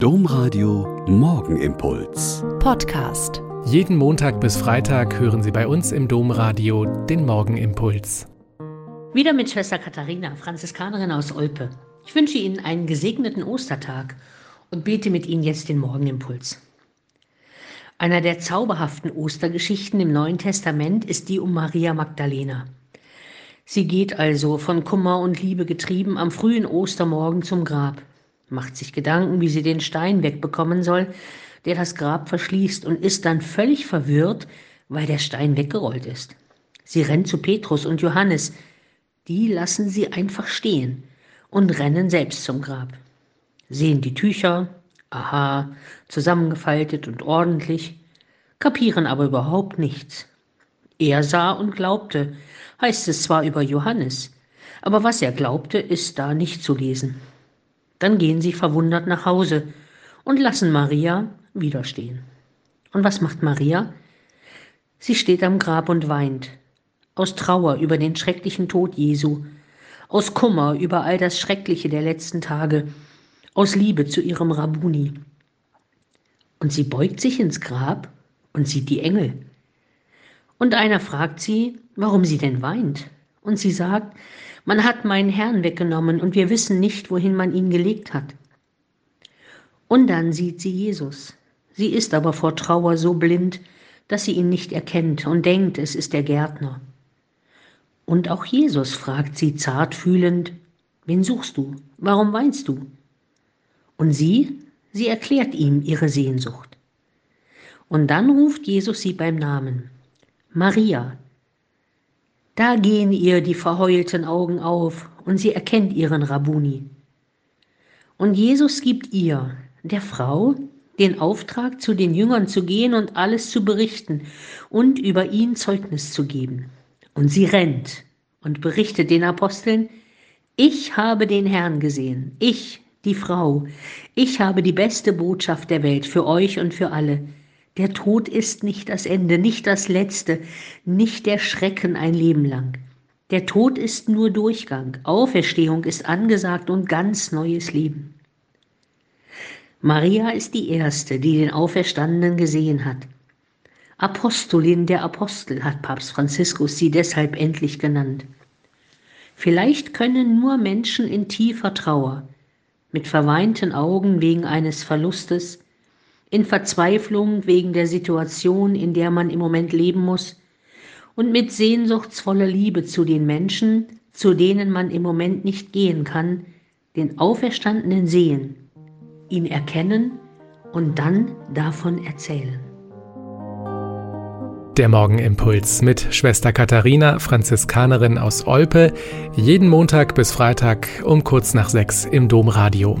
Domradio Morgenimpuls. Podcast. Jeden Montag bis Freitag hören Sie bei uns im Domradio den Morgenimpuls. Wieder mit Schwester Katharina, Franziskanerin aus Olpe. Ich wünsche Ihnen einen gesegneten Ostertag und bete mit Ihnen jetzt den Morgenimpuls. Einer der zauberhaften Ostergeschichten im Neuen Testament ist die um Maria Magdalena. Sie geht also von Kummer und Liebe getrieben am frühen Ostermorgen zum Grab macht sich Gedanken, wie sie den Stein wegbekommen soll, der das Grab verschließt und ist dann völlig verwirrt, weil der Stein weggerollt ist. Sie rennt zu Petrus und Johannes. Die lassen sie einfach stehen und rennen selbst zum Grab. Sehen die Tücher, aha, zusammengefaltet und ordentlich, kapieren aber überhaupt nichts. Er sah und glaubte, heißt es zwar über Johannes, aber was er glaubte, ist da nicht zu lesen. Dann gehen sie verwundert nach Hause und lassen Maria widerstehen. Und was macht Maria? Sie steht am Grab und weint, aus Trauer über den schrecklichen Tod Jesu, aus Kummer über all das Schreckliche der letzten Tage, aus Liebe zu ihrem Rabuni. Und sie beugt sich ins Grab und sieht die Engel. Und einer fragt sie, warum sie denn weint. Und sie sagt, man hat meinen Herrn weggenommen und wir wissen nicht, wohin man ihn gelegt hat. Und dann sieht sie Jesus. Sie ist aber vor Trauer so blind, dass sie ihn nicht erkennt und denkt, es ist der Gärtner. Und auch Jesus fragt sie zart fühlend, wen suchst du? Warum weinst du? Und sie, sie erklärt ihm ihre Sehnsucht. Und dann ruft Jesus sie beim Namen. Maria, da gehen ihr die verheulten Augen auf und sie erkennt ihren Rabuni. Und Jesus gibt ihr, der Frau, den Auftrag, zu den Jüngern zu gehen und alles zu berichten und über ihn Zeugnis zu geben. Und sie rennt und berichtet den Aposteln, ich habe den Herrn gesehen, ich, die Frau, ich habe die beste Botschaft der Welt für euch und für alle. Der Tod ist nicht das Ende, nicht das Letzte, nicht der Schrecken ein Leben lang. Der Tod ist nur Durchgang, Auferstehung ist angesagt und ganz neues Leben. Maria ist die Erste, die den Auferstandenen gesehen hat. Apostolin der Apostel hat Papst Franziskus sie deshalb endlich genannt. Vielleicht können nur Menschen in tiefer Trauer, mit verweinten Augen wegen eines Verlustes, in Verzweiflung wegen der Situation, in der man im Moment leben muss und mit sehnsuchtsvoller Liebe zu den Menschen, zu denen man im Moment nicht gehen kann, den Auferstandenen sehen, ihn erkennen und dann davon erzählen. Der Morgenimpuls mit Schwester Katharina, Franziskanerin aus Olpe, jeden Montag bis Freitag um kurz nach sechs im Domradio.